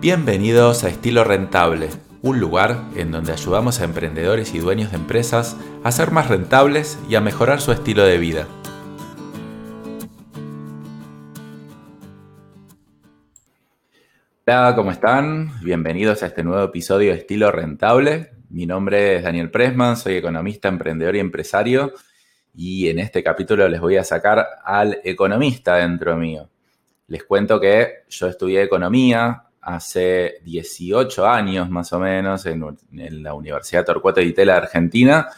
Bienvenidos a Estilo Rentable, un lugar en donde ayudamos a emprendedores y dueños de empresas a ser más rentables y a mejorar su estilo de vida. Hola, ¿cómo están? Bienvenidos a este nuevo episodio de Estilo Rentable. Mi nombre es Daniel Pressman, soy economista, emprendedor y empresario y en este capítulo les voy a sacar al economista dentro mío. Les cuento que yo estudié economía hace 18 años más o menos en, la Universidad Torcuato de Itela Argentina.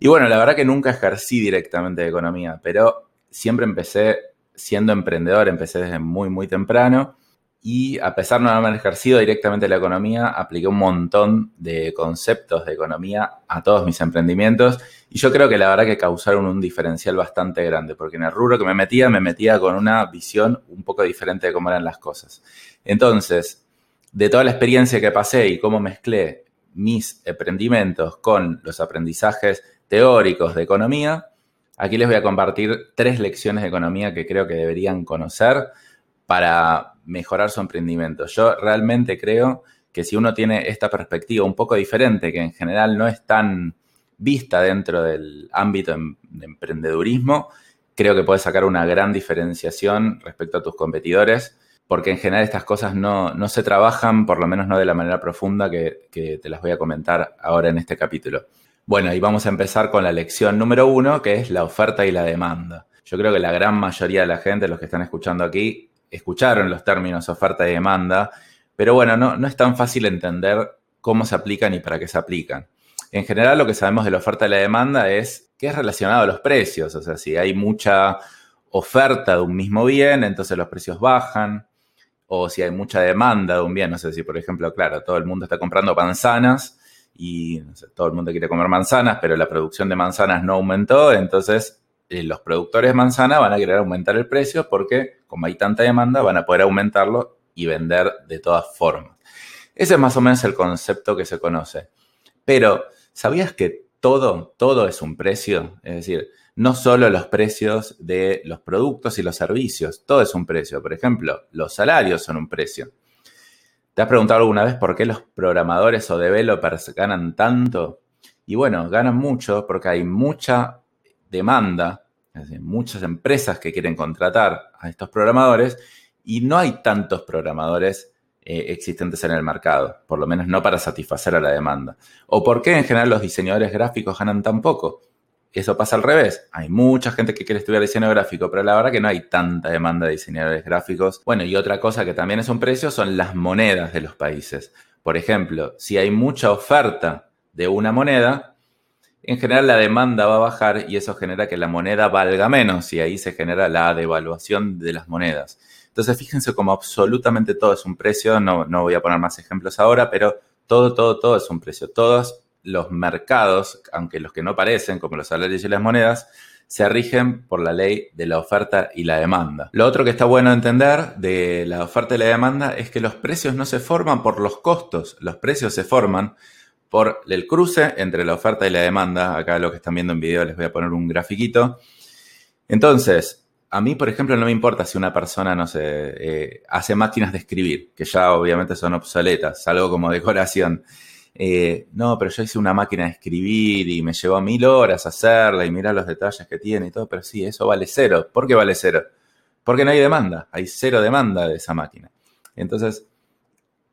Y bueno, la verdad que nunca ejercí directamente de economía, pero siempre empecé siendo emprendedor, empecé desde muy, muy temprano y a pesar de no haber ejercido directamente la economía, apliqué un montón de conceptos de economía a todos mis emprendimientos y yo creo que la verdad que causaron un diferencial bastante grande, porque en el rubro que me metía, me metía con una visión un poco diferente de cómo eran las cosas. Entonces, de toda la experiencia que pasé y cómo mezclé mis emprendimientos con los aprendizajes teóricos de economía, aquí les voy a compartir tres lecciones de economía que creo que deberían conocer para mejorar su emprendimiento. Yo realmente creo que si uno tiene esta perspectiva un poco diferente, que en general no es tan vista dentro del ámbito em, de emprendedurismo, creo que puedes sacar una gran diferenciación respecto a tus competidores, porque en general estas cosas no, se trabajan, por lo menos no de la manera profunda que, que te las voy a comentar ahora en este capítulo. Bueno, y vamos a empezar con la lección número uno, que es la oferta y la demanda. Yo creo que la gran mayoría de la gente, los que están escuchando aquí, escucharon los términos oferta y demanda, pero bueno, no, no es tan fácil entender cómo se aplican y para qué se aplican. En general, lo que sabemos de la oferta y la demanda es que es relacionado a los precios, o sea, si hay mucha oferta de un mismo bien, entonces los precios bajan, o si hay mucha demanda de un bien, no sé si, por ejemplo, claro, todo el mundo está comprando manzanas y todo el mundo quiere comer manzanas, pero la producción de manzanas no aumentó, entonces eh, los productores de manzana van a querer aumentar el precio porque como hay tanta demanda van a poder aumentarlo y vender de todas formas. Ese es más o menos el concepto que se conoce. Pero, ¿sabías que todo, todo es un precio? Es decir, no solo los precios de los productos y los servicios, todo es un precio. Por ejemplo, los salarios son un precio. ¿Te has preguntado alguna vez por qué los programadores o developers ganan tanto? Y bueno, ganan mucho porque hay mucha demanda, es decir, muchas empresas que quieren contratar a estos programadores y no hay tantos programadores eh, existentes en el mercado, por lo menos no para satisfacer a la demanda. ¿O por qué en general los diseñadores gráficos ganan tan poco? Eso pasa al revés. Hay mucha gente que quiere estudiar diseño gráfico, pero la verdad que no hay tanta demanda de diseñadores gráficos. Bueno, y otra cosa que también es un precio son las monedas de los países. Por ejemplo, si hay mucha oferta de una moneda, en general la demanda va a bajar y eso genera que la moneda valga menos y ahí se genera la devaluación de las monedas. Entonces fíjense como absolutamente todo es un precio, no, no voy a poner más ejemplos ahora, pero todo, todo, todo es un precio. Todos los mercados, aunque los que no parecen, como los salarios y las monedas, se rigen por la ley de la oferta y la demanda. Lo otro que está bueno entender de la oferta y la demanda es que los precios no se forman por los costos, los precios se forman por el cruce entre la oferta y la demanda. Acá lo que están viendo en video les voy a poner un grafiquito. Entonces, a mí, por ejemplo, no me importa si una persona, no sé, eh, hace máquinas de escribir, que ya obviamente son obsoletas, algo como decoración. Eh, no, pero yo hice una máquina de escribir y me llevó mil horas hacerla y mirar los detalles que tiene y todo, pero sí, eso vale cero. ¿Por qué vale cero? Porque no hay demanda, hay cero demanda de esa máquina. Entonces,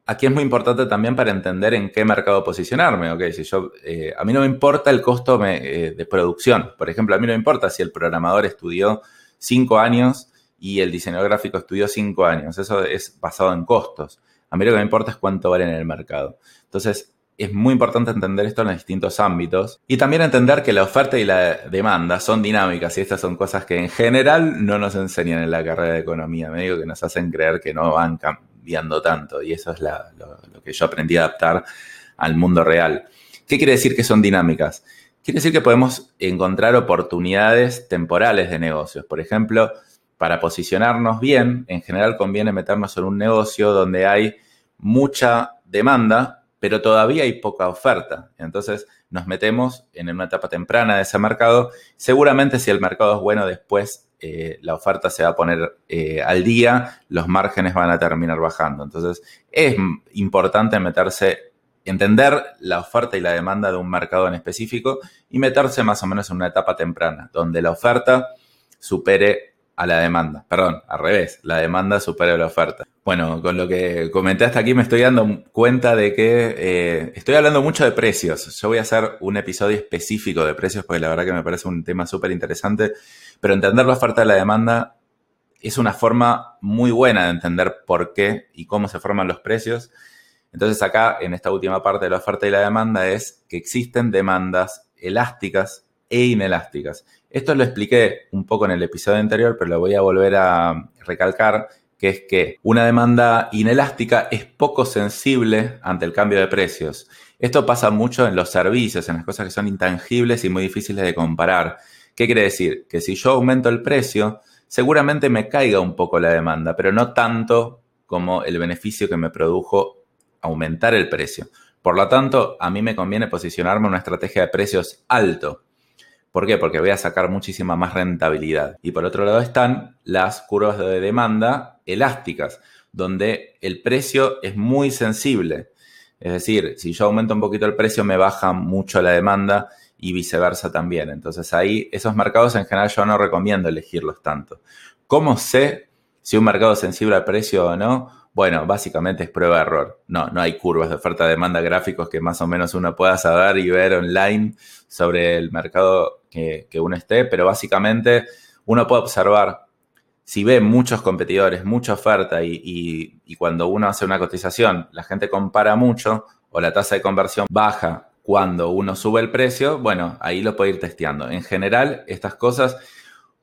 aquí es muy importante también para entender en qué mercado posicionarme. Si yo, eh, a mí no me importa el costo eh, de producción. Por ejemplo, a mí no me importa si el programador estudió cinco años y el diseñador gráfico estudió cinco años. Eso es basado en costos. A mí lo que me importa es cuánto vale en el mercado. Entonces, es muy importante entender esto en los distintos ámbitos y también entender que la oferta y la demanda son dinámicas y estas son cosas que en general no nos enseñan en la carrera de economía. Me digo que nos hacen creer que no van cambiando tanto y eso es lo, que yo aprendí a adaptar al mundo real. ¿Qué quiere decir que son dinámicas? Quiere decir que podemos encontrar oportunidades temporales de negocios. Por ejemplo, para posicionarnos bien, en general conviene meternos en un negocio donde hay mucha demanda pero todavía hay poca oferta. Entonces nos metemos en una etapa temprana de ese mercado. Seguramente si el mercado es bueno, después eh, la oferta se va a poner eh, al día, los márgenes van a terminar bajando. Entonces, es importante meterse, entender la oferta y la demanda de un mercado en específico y meterse más o menos en una etapa temprana, donde la oferta supere a la demanda. Perdón, al revés, la demanda supera la oferta. Bueno, con lo que comenté hasta aquí me estoy dando cuenta de que eh, estoy hablando mucho de precios. Yo voy a hacer un episodio específico de precios porque la verdad que me parece un tema súper interesante, pero entender la oferta y la demanda es una forma muy buena de entender por qué y cómo se forman los precios. Entonces acá, en esta última parte de la oferta y la demanda, es que existen demandas elásticas e inelásticas. Esto lo expliqué un poco en el episodio anterior, pero lo voy a volver a recalcar, que es que una demanda inelástica es poco sensible ante el cambio de precios. Esto pasa mucho en los servicios, en las cosas que son intangibles y muy difíciles de comparar. ¿Qué quiere decir? Que si yo aumento el precio, seguramente me caiga un poco la demanda, pero no tanto como el beneficio que me produjo aumentar el precio. Por lo tanto, a mí me conviene posicionarme en una estrategia de precios alto. ¿Por qué? Porque voy a sacar muchísima más rentabilidad. Y por otro lado están las curvas de demanda elásticas, donde el precio es muy sensible. Es decir, si yo aumento un poquito el precio, me baja mucho la demanda y viceversa también. Entonces ahí, esos mercados en general yo no recomiendo elegirlos tanto. ¿Cómo sé si un mercado es sensible al precio o no? Bueno, básicamente es prueba-error. No, no hay curvas de oferta-demanda gráficos que más o menos uno pueda saber y ver online sobre el mercado que, uno esté, pero básicamente uno puede observar si ve muchos competidores, mucha oferta y, cuando uno hace una cotización, la gente compara mucho o la tasa de conversión baja cuando uno sube el precio, bueno, ahí lo puede ir testeando. En general, estas cosas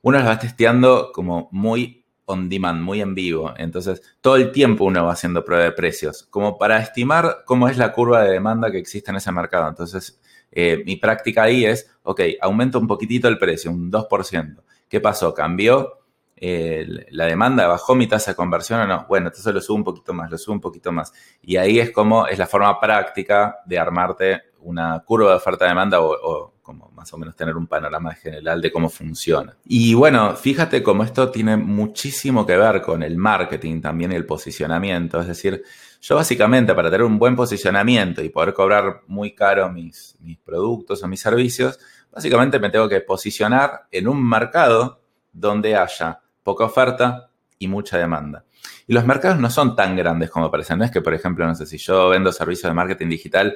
uno las va testeando como muy on demand, muy en vivo. Entonces, todo el tiempo uno va haciendo prueba de precios, como para estimar cómo es la curva de demanda que existe en ese mercado. Entonces, eh, mi práctica ahí es, ok, aumento un poquitito el precio, un 2%. ¿Qué pasó? ¿Cambió eh, la demanda? ¿Bajó mi tasa de conversión o no? Bueno, entonces lo subo un poquito más, lo subo un poquito más. Y ahí es como, es la forma práctica de armarte una curva de oferta-demanda o como más o menos tener un panorama general de cómo funciona. Y bueno, fíjate cómo esto tiene muchísimo que ver con el marketing también y el posicionamiento. Es decir, yo básicamente para tener un buen posicionamiento y poder cobrar muy caro mis, mis productos o mis servicios, básicamente me tengo que posicionar en un mercado donde haya poca oferta y mucha demanda. Y los mercados no son tan grandes como parecen. No es que, por ejemplo, no sé, si yo vendo servicios de marketing digital,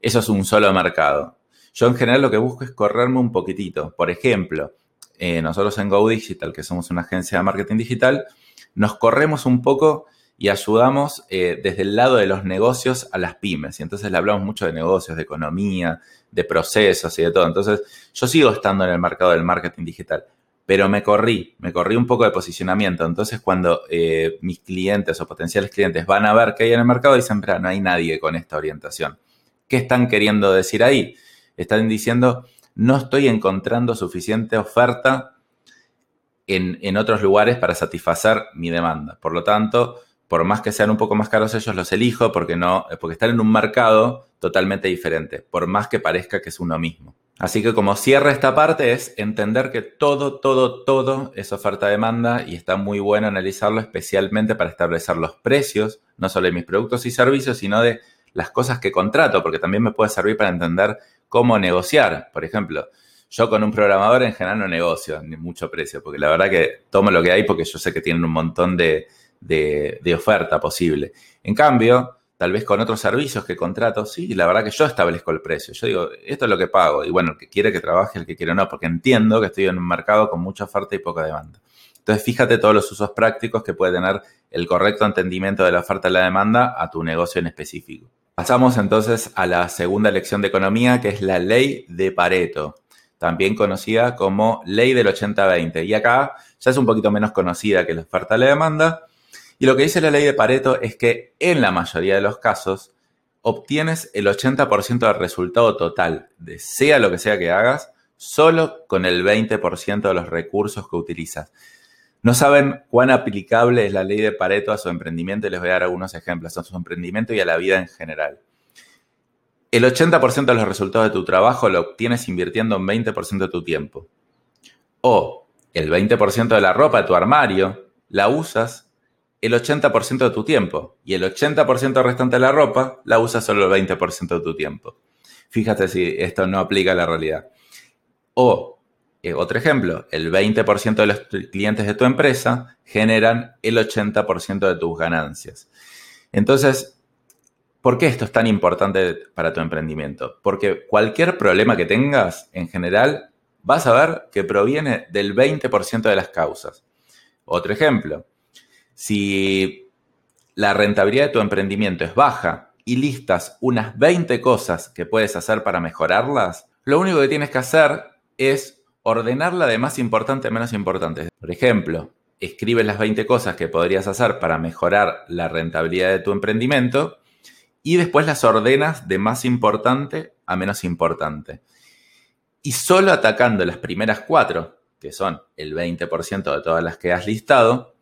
eso es un solo mercado. Yo en general lo que busco es correrme un poquitito. Por ejemplo, eh, nosotros en Go Digital, que somos una agencia de marketing digital, nos corremos un poco y ayudamos eh, desde el lado de los negocios a las pymes. Y entonces le hablamos mucho de negocios, de economía, de procesos y de todo. Entonces yo sigo estando en el mercado del marketing digital, pero me corrí, me corrí un poco de posicionamiento. Entonces cuando eh, mis clientes o potenciales clientes van a ver qué hay en el mercado, dicen, pero no hay nadie con esta orientación. ¿Qué están queriendo decir ahí? están diciendo, no estoy encontrando suficiente oferta en, otros lugares para satisfacer mi demanda. Por lo tanto, por más que sean un poco más caros ellos, los elijo porque, no, porque están en un mercado totalmente diferente, por más que parezca que es uno mismo. Así que como cierra esta parte es entender que todo, todo, todo es oferta-demanda y está muy bueno analizarlo especialmente para establecer los precios, no solo de mis productos y servicios, sino de las cosas que contrato, porque también me puede servir para entender cómo negociar. Por ejemplo, yo con un programador en general no negocio ni mucho precio, porque la verdad que tomo lo que hay porque yo sé que tienen un montón de, oferta posible. En cambio, tal vez con otros servicios que contrato, sí, la verdad que yo establezco el precio. Yo digo, esto es lo que pago. Y bueno, el que quiere que trabaje, el que quiere no, porque entiendo que estoy en un mercado con mucha oferta y poca demanda. Entonces, fíjate todos los usos prácticos que puede tener el correcto entendimiento de la oferta y la demanda a tu negocio en específico. Pasamos entonces a la segunda lección de economía, que es la ley de Pareto, también conocida como ley del 80-20. Y acá ya es un poquito menos conocida que la oferta y la demanda. Y lo que dice la ley de Pareto es que en la mayoría de los casos obtienes el 80% del resultado total de sea lo que sea que hagas, solo con el 20% de los recursos que utilizas. No saben cuán aplicable es la ley de Pareto a su emprendimiento y les voy a dar algunos ejemplos, a su emprendimiento y a la vida en general. El 80% de los resultados de tu trabajo lo obtienes invirtiendo un 20% de tu tiempo. O el 20% de la ropa de tu armario la usas el 80% de tu tiempo y el 80% restante de la ropa la usas solo el 20% de tu tiempo. Fíjate si esto no aplica a la realidad. O, eh, otro ejemplo, el 20% de los clientes de tu empresa generan el 80% de tus ganancias. Entonces, ¿por qué esto es tan importante para tu emprendimiento? Porque cualquier problema que tengas, en general, vas a ver que proviene del 20% de las causas. Otro ejemplo, si la rentabilidad de tu emprendimiento es baja y listas unas 20 cosas que puedes hacer para mejorarlas, lo único que tienes que hacer es ordenarla de más importante a menos importante. Por ejemplo, escribes las 20 cosas que podrías hacer para mejorar la rentabilidad de tu emprendimiento y después las ordenas de más importante a menos importante. Y solo atacando las primeras cuatro, que son el 20% de todas las que has listado,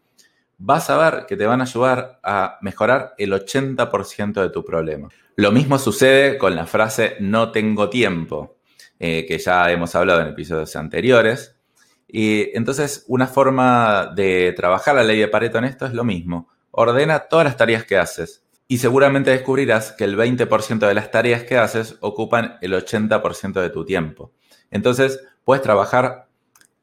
vas a ver que te van a ayudar a mejorar el 80% de tu problema. Lo mismo sucede con la frase no tengo tiempo, eh, que ya hemos hablado en episodios anteriores. Y entonces, una forma de trabajar la ley de Pareto en esto es lo mismo. Ordena todas las tareas que haces. Y seguramente descubrirás que el 20% de las tareas que haces ocupan el 80% de tu tiempo. Entonces, puedes trabajar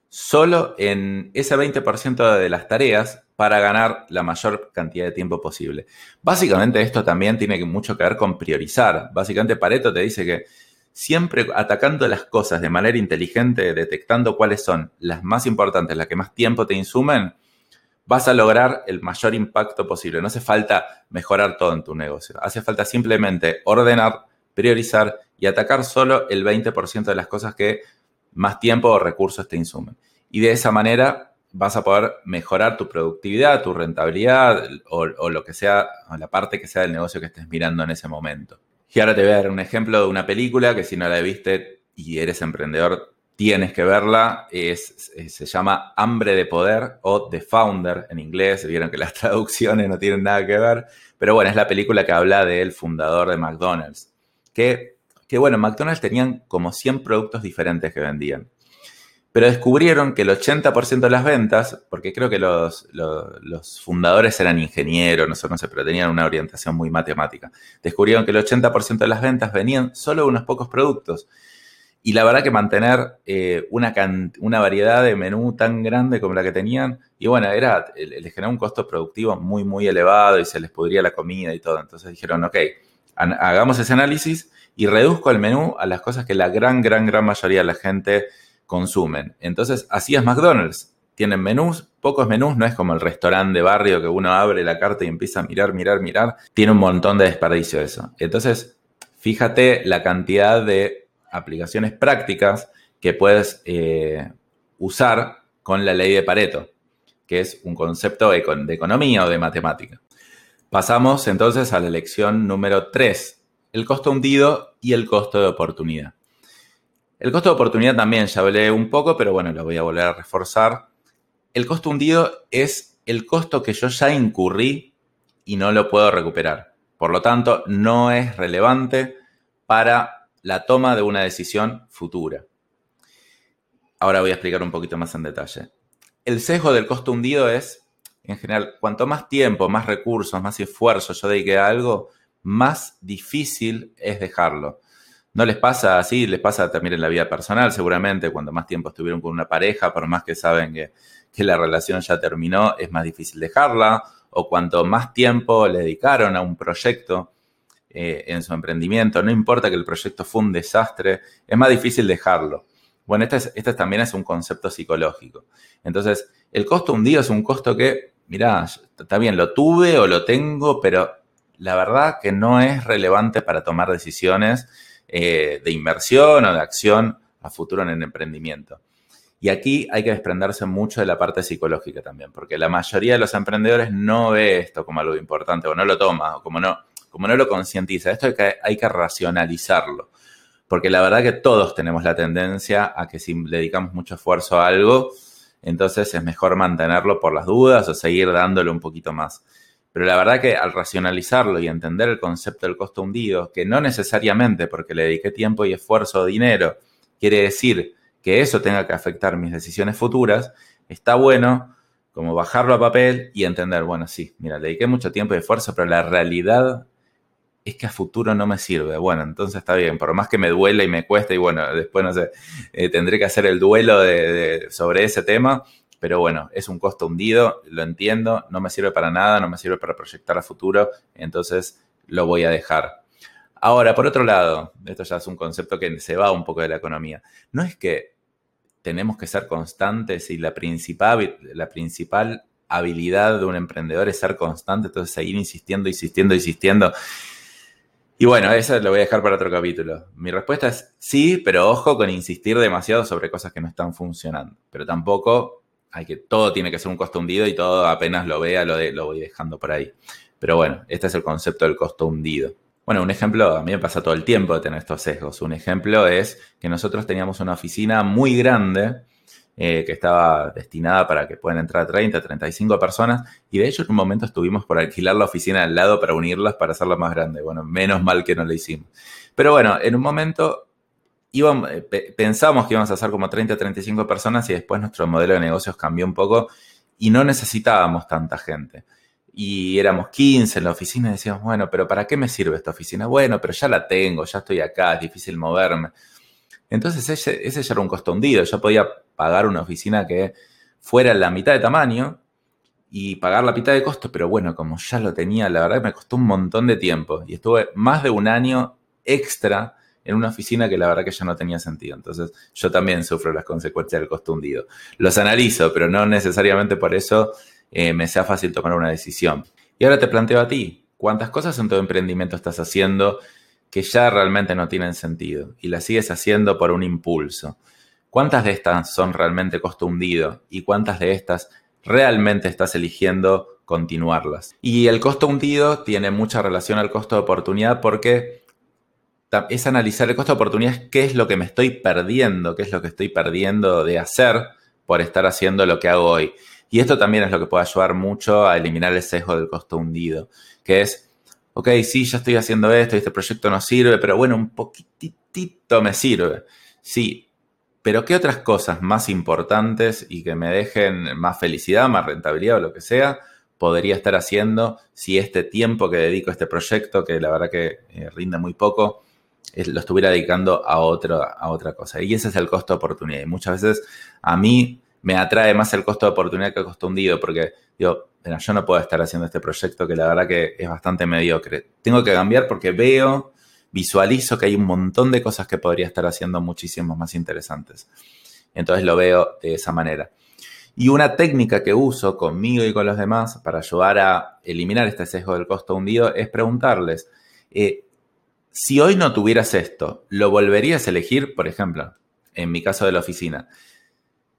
solo en ese 20% de las tareas para ganar la mayor cantidad de tiempo posible. Básicamente esto también tiene mucho que ver con priorizar. Básicamente Pareto te dice que siempre atacando las cosas de manera inteligente, detectando cuáles son las más importantes, las que más tiempo te insumen, vas a lograr el mayor impacto posible. No hace falta mejorar todo en tu negocio. Hace falta simplemente ordenar, priorizar y atacar solo el 20% de las cosas que más tiempo o recursos te insumen. Y de esa manera vas a poder mejorar tu productividad, tu rentabilidad o, lo que sea, o la parte que sea del negocio que estés mirando en ese momento. Y ahora te voy a dar un ejemplo de una película que si no la viste y eres emprendedor, tienes que verla. Es, se llama Hambre de Poder o The Founder en inglés. Vieron que las traducciones no tienen nada que ver. Pero bueno, es la película que habla del fundador de McDonald's. Que que bueno, McDonald's tenían como 100 productos diferentes que vendían. Pero descubrieron que el 80% de las ventas, porque creo que los, fundadores eran ingenieros, no sé, no sé, pero tenían una orientación muy matemática, descubrieron que el 80% de las ventas venían solo de unos pocos productos. Y la verdad que mantener eh, una, una variedad de menú tan grande como la que tenían, y bueno, era, les generaba un costo productivo muy, muy elevado y se les pudría la comida y todo. Entonces dijeron, ok, hagamos ese análisis y reduzco el menú a las cosas que la gran, gran, gran mayoría de la gente consumen. Entonces, así es McDonald's. Tienen menús, pocos menús, no es como el restaurante de barrio que uno abre la carta y empieza a mirar, mirar, mirar. Tiene un montón de desperdicio eso. Entonces, fíjate la cantidad de aplicaciones prácticas que puedes eh, usar con la ley de Pareto, que es un concepto de economía o de matemática. Pasamos entonces a la lección número 3 el costo hundido y el costo de oportunidad. El costo de oportunidad también ya hablé un poco, pero bueno, lo voy a volver a reforzar. El costo hundido es el costo que yo ya incurrí y no lo puedo recuperar. Por lo tanto, no es relevante para la toma de una decisión futura. Ahora voy a explicar un poquito más en detalle. El sesgo del costo hundido es, en general, cuanto más tiempo, más recursos, más esfuerzo yo dedique a algo, más difícil es dejarlo. ¿No les pasa así? Les pasa también en la vida personal, seguramente, cuando más tiempo estuvieron con una pareja, por más que saben que, la relación ya terminó, es más difícil dejarla, o cuanto más tiempo le dedicaron a un proyecto eh, en su emprendimiento, no importa que el proyecto fue un desastre, es más difícil dejarlo. Bueno, este, este también es un concepto psicológico. Entonces, el costo hundido es un costo que, mirá, está bien, lo tuve o lo tengo, pero la verdad que no es relevante para tomar decisiones eh, de inversión o de acción a futuro en el emprendimiento. Y aquí hay que desprenderse mucho de la parte psicológica también, porque la mayoría de los emprendedores no ve esto como algo importante o no lo toma o como no, como no lo concientiza. Esto hay que, hay que racionalizarlo, porque la verdad que todos tenemos la tendencia a que si dedicamos mucho esfuerzo a algo, entonces es mejor mantenerlo por las dudas o seguir dándole un poquito más. Pero la verdad que al racionalizarlo y entender el concepto del costo hundido, que no necesariamente porque le dediqué tiempo y esfuerzo o dinero, quiere decir que eso tenga que afectar mis decisiones futuras, está bueno como bajarlo a papel y entender, bueno, sí, mira, le dediqué mucho tiempo y esfuerzo, pero la realidad es que a futuro no me sirve. Bueno, entonces está bien, por más que me duela y me cueste, y bueno, después no sé, eh, tendré que hacer el duelo de, sobre ese tema, pero bueno, es un costo hundido, lo entiendo, no me sirve para nada, no me sirve para proyectar a futuro, entonces lo voy a dejar. Ahora, por otro lado, esto ya es un concepto que se va un poco de la economía, no es que tenemos que ser constantes y la principal, la principal habilidad de un emprendedor es ser constante, entonces seguir insistiendo, insistiendo, insistiendo. Y bueno, eso lo voy a dejar para otro capítulo. Mi respuesta es sí, pero ojo con insistir demasiado sobre cosas que no están funcionando. Pero tampoco hay que, todo tiene que ser un costo hundido y todo apenas lo vea lo, lo voy dejando por ahí. Pero bueno, este es el concepto del costo hundido. Bueno, un ejemplo, a mí me pasa todo el tiempo de tener estos sesgos. Un ejemplo es que nosotros teníamos una oficina muy grande eh, que estaba destinada para que puedan entrar 30, 35 personas. Y de hecho, en un momento estuvimos por alquilar la oficina al lado para unirlas para hacerla más grande. Bueno, menos mal que no lo hicimos. Pero bueno, en un momento íbamos, eh, pensamos que íbamos a hacer como 30, 35 personas y después nuestro modelo de negocios cambió un poco y no necesitábamos tanta gente. Y éramos 15 en la oficina y decíamos, bueno, pero ¿para qué me sirve esta oficina? Bueno, pero ya la tengo, ya estoy acá, es difícil moverme. Entonces ese, ese ya era un costo hundido. Yo podía pagar una oficina que fuera la mitad de tamaño y pagar la mitad de costo, pero bueno, como ya lo tenía, la verdad me costó un montón de tiempo y estuve más de un año extra en una oficina que la verdad que ya no tenía sentido. Entonces yo también sufro las consecuencias del costo hundido. Los analizo, pero no necesariamente por eso eh, me sea fácil tomar una decisión. Y ahora te planteo a ti, ¿cuántas cosas en tu emprendimiento estás haciendo que ya realmente no tienen sentido y las sigues haciendo por un impulso. ¿Cuántas de estas son realmente costo hundido y cuántas de estas realmente estás eligiendo continuarlas? Y el costo hundido tiene mucha relación al costo de oportunidad porque es analizar el costo de oportunidad, qué es lo que me estoy perdiendo, qué es lo que estoy perdiendo de hacer por estar haciendo lo que hago hoy. Y esto también es lo que puede ayudar mucho a eliminar el sesgo del costo hundido, que es ok, sí, ya estoy haciendo esto, este proyecto no sirve, pero bueno, un poquitito me sirve. Sí, pero ¿qué otras cosas más importantes y que me dejen más felicidad, más rentabilidad o lo que sea, podría estar haciendo si este tiempo que dedico a este proyecto, que la verdad que eh, rinde muy poco, lo estuviera dedicando a, a otra cosa? Y ese es el costo de oportunidad. Y muchas veces a mí me atrae más el costo de oportunidad que el costo hundido, porque digo, yo no puedo estar haciendo este proyecto que la verdad que es bastante mediocre. Tengo que cambiar porque veo, visualizo que hay un montón de cosas que podría estar haciendo muchísimo más interesantes. Entonces lo veo de esa manera. Y una técnica que uso conmigo y con los demás para ayudar a eliminar este sesgo del costo hundido es preguntarles, eh, si hoy no tuvieras esto, ¿lo volverías a elegir? Por ejemplo, en mi caso de la oficina.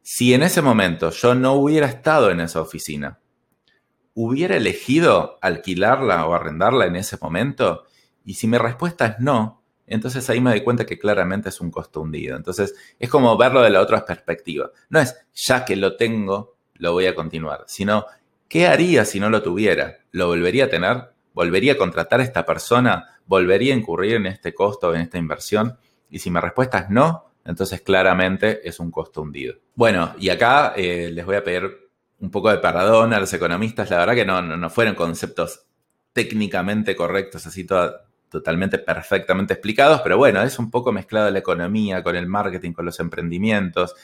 Si en ese momento yo no hubiera estado en esa oficina, ¿hubiera elegido alquilarla o arrendarla en ese momento? Y si mi respuesta es no, entonces ahí me doy cuenta que claramente es un costo hundido. Entonces es como verlo de la otra perspectiva. No es ya que lo tengo, lo voy a continuar, sino ¿qué haría si no lo tuviera? ¿Lo volvería a tener? ¿Volvería a contratar a esta persona? ¿Volvería a incurrir en este costo, en esta inversión? Y si mi respuesta es no, entonces claramente es un costo hundido. Bueno, y acá eh, les voy a pedir un poco de perdón a los economistas. La verdad que no, no, fueron conceptos técnicamente correctos, así totalmente perfectamente explicados, pero bueno, es un poco mezclado la economía con el marketing, con los emprendimientos.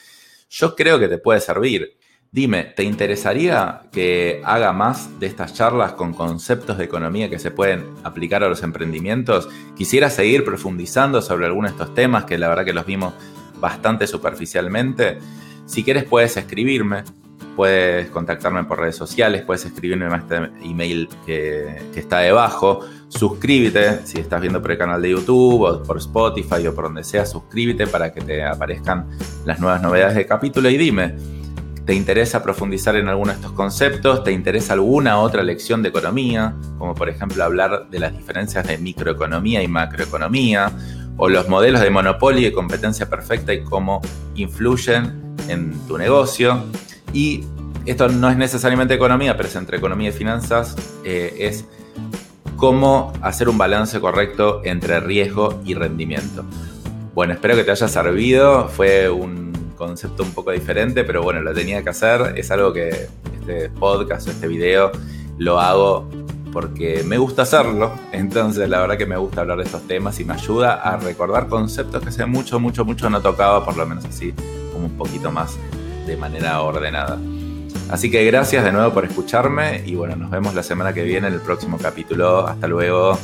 Yo creo que te puede servir. Dime, ¿te interesaría que haga más de estas charlas con conceptos de economía que se pueden aplicar a los emprendimientos? Quisiera seguir profundizando sobre algunos de estos temas que la verdad que los vimos bastante superficialmente. Si quieres puedes escribirme puedes contactarme por redes sociales, puedes escribirme en este email que, está debajo. Suscríbete si estás viendo por el canal de YouTube o por Spotify o por donde sea, suscríbete para que te aparezcan las nuevas novedades del capítulo y dime, ¿te interesa profundizar en alguno de estos conceptos? ¿Te interesa alguna otra lección de economía? Como por ejemplo hablar de las diferencias de microeconomía y macroeconomía o los modelos de monopolio y competencia perfecta y cómo influyen en tu negocio. Y esto no es necesariamente economía, pero es entre economía y finanzas, eh, es cómo hacer un balance correcto entre riesgo y rendimiento. Bueno, espero que te haya servido. Fue un concepto un poco diferente, pero bueno, lo tenía que hacer. Es algo que este podcast o este video lo hago porque me gusta hacerlo. Entonces, la verdad que me gusta hablar de estos temas y me ayuda a recordar conceptos que hace mucho, mucho, mucho no tocaba, por lo menos así, como un poquito más de manera ordenada. Así que gracias de nuevo por escucharme y bueno, nos vemos la semana que viene en el próximo capítulo. Hasta luego.